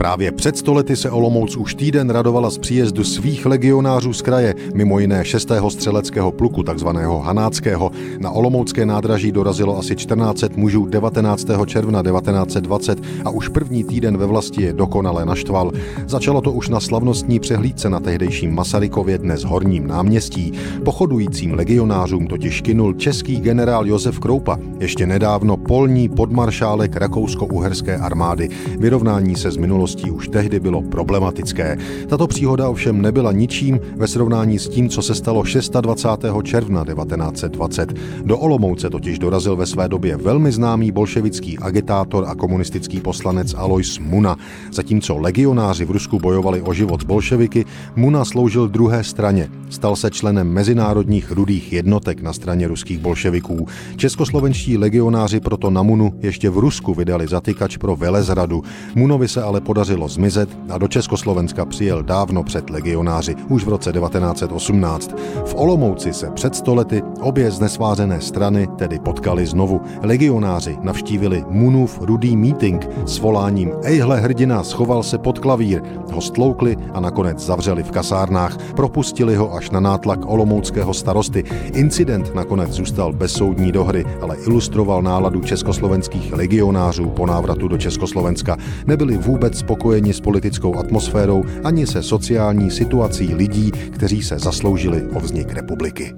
Právě před stolety se Olomouc už týden radovala z příjezdu svých legionářů z kraje, mimo jiné 6. střeleckého pluku, takzvaného Hanáckého. Na Olomoucké nádraží dorazilo asi 14 mužů 19. června 1920 a už první týden ve vlasti je dokonale naštval. Začalo to už na slavnostní přehlídce na tehdejším Masarykově dnes horním náměstí. Pochodujícím legionářům totiž kinul český generál Josef Kroupa, ještě nedávno polní podmaršálek rakousko-uherské armády. Vyrovnání se z minulostí už tehdy bylo problematické. Tato příhoda ovšem nebyla ničím ve srovnání s tím, co se stalo 26. června 1920. Do Olomouce totiž dorazil ve své době velmi známý bolševický agitátor a komunistický poslanec Alois Muna. Zatímco legionáři v Rusku bojovali o život bolševiky, Muna sloužil druhé straně. Stal se členem mezinárodních rudých jednotek na straně ruských bolševiků. Českoslovenští legionáři proto na Munu ještě v Rusku vydali zatykač pro velezradu. Munovi se ale podařilo zmizet a do Československa přijel dávno před legionáři, už v roce 1918. V Olomouci se před stolety obě znesvářené strany tedy potkali znovu. Legionáři navštívili Munův rudý meeting s voláním Ejhle hrdina, schoval se pod klavír, ho stloukli a nakonec zavřeli v kasárnách. Propustili ho až na nátlak olomouckého starosty. Incident nakonec zůstal bez soudní dohry, ale ilustroval náladu československých legionářů po návratu do Československa. Nebyli vůbec spokojeni s politickou atmosférou ani se sociální situací lidí, kteří se zasloužili o vznik republiky.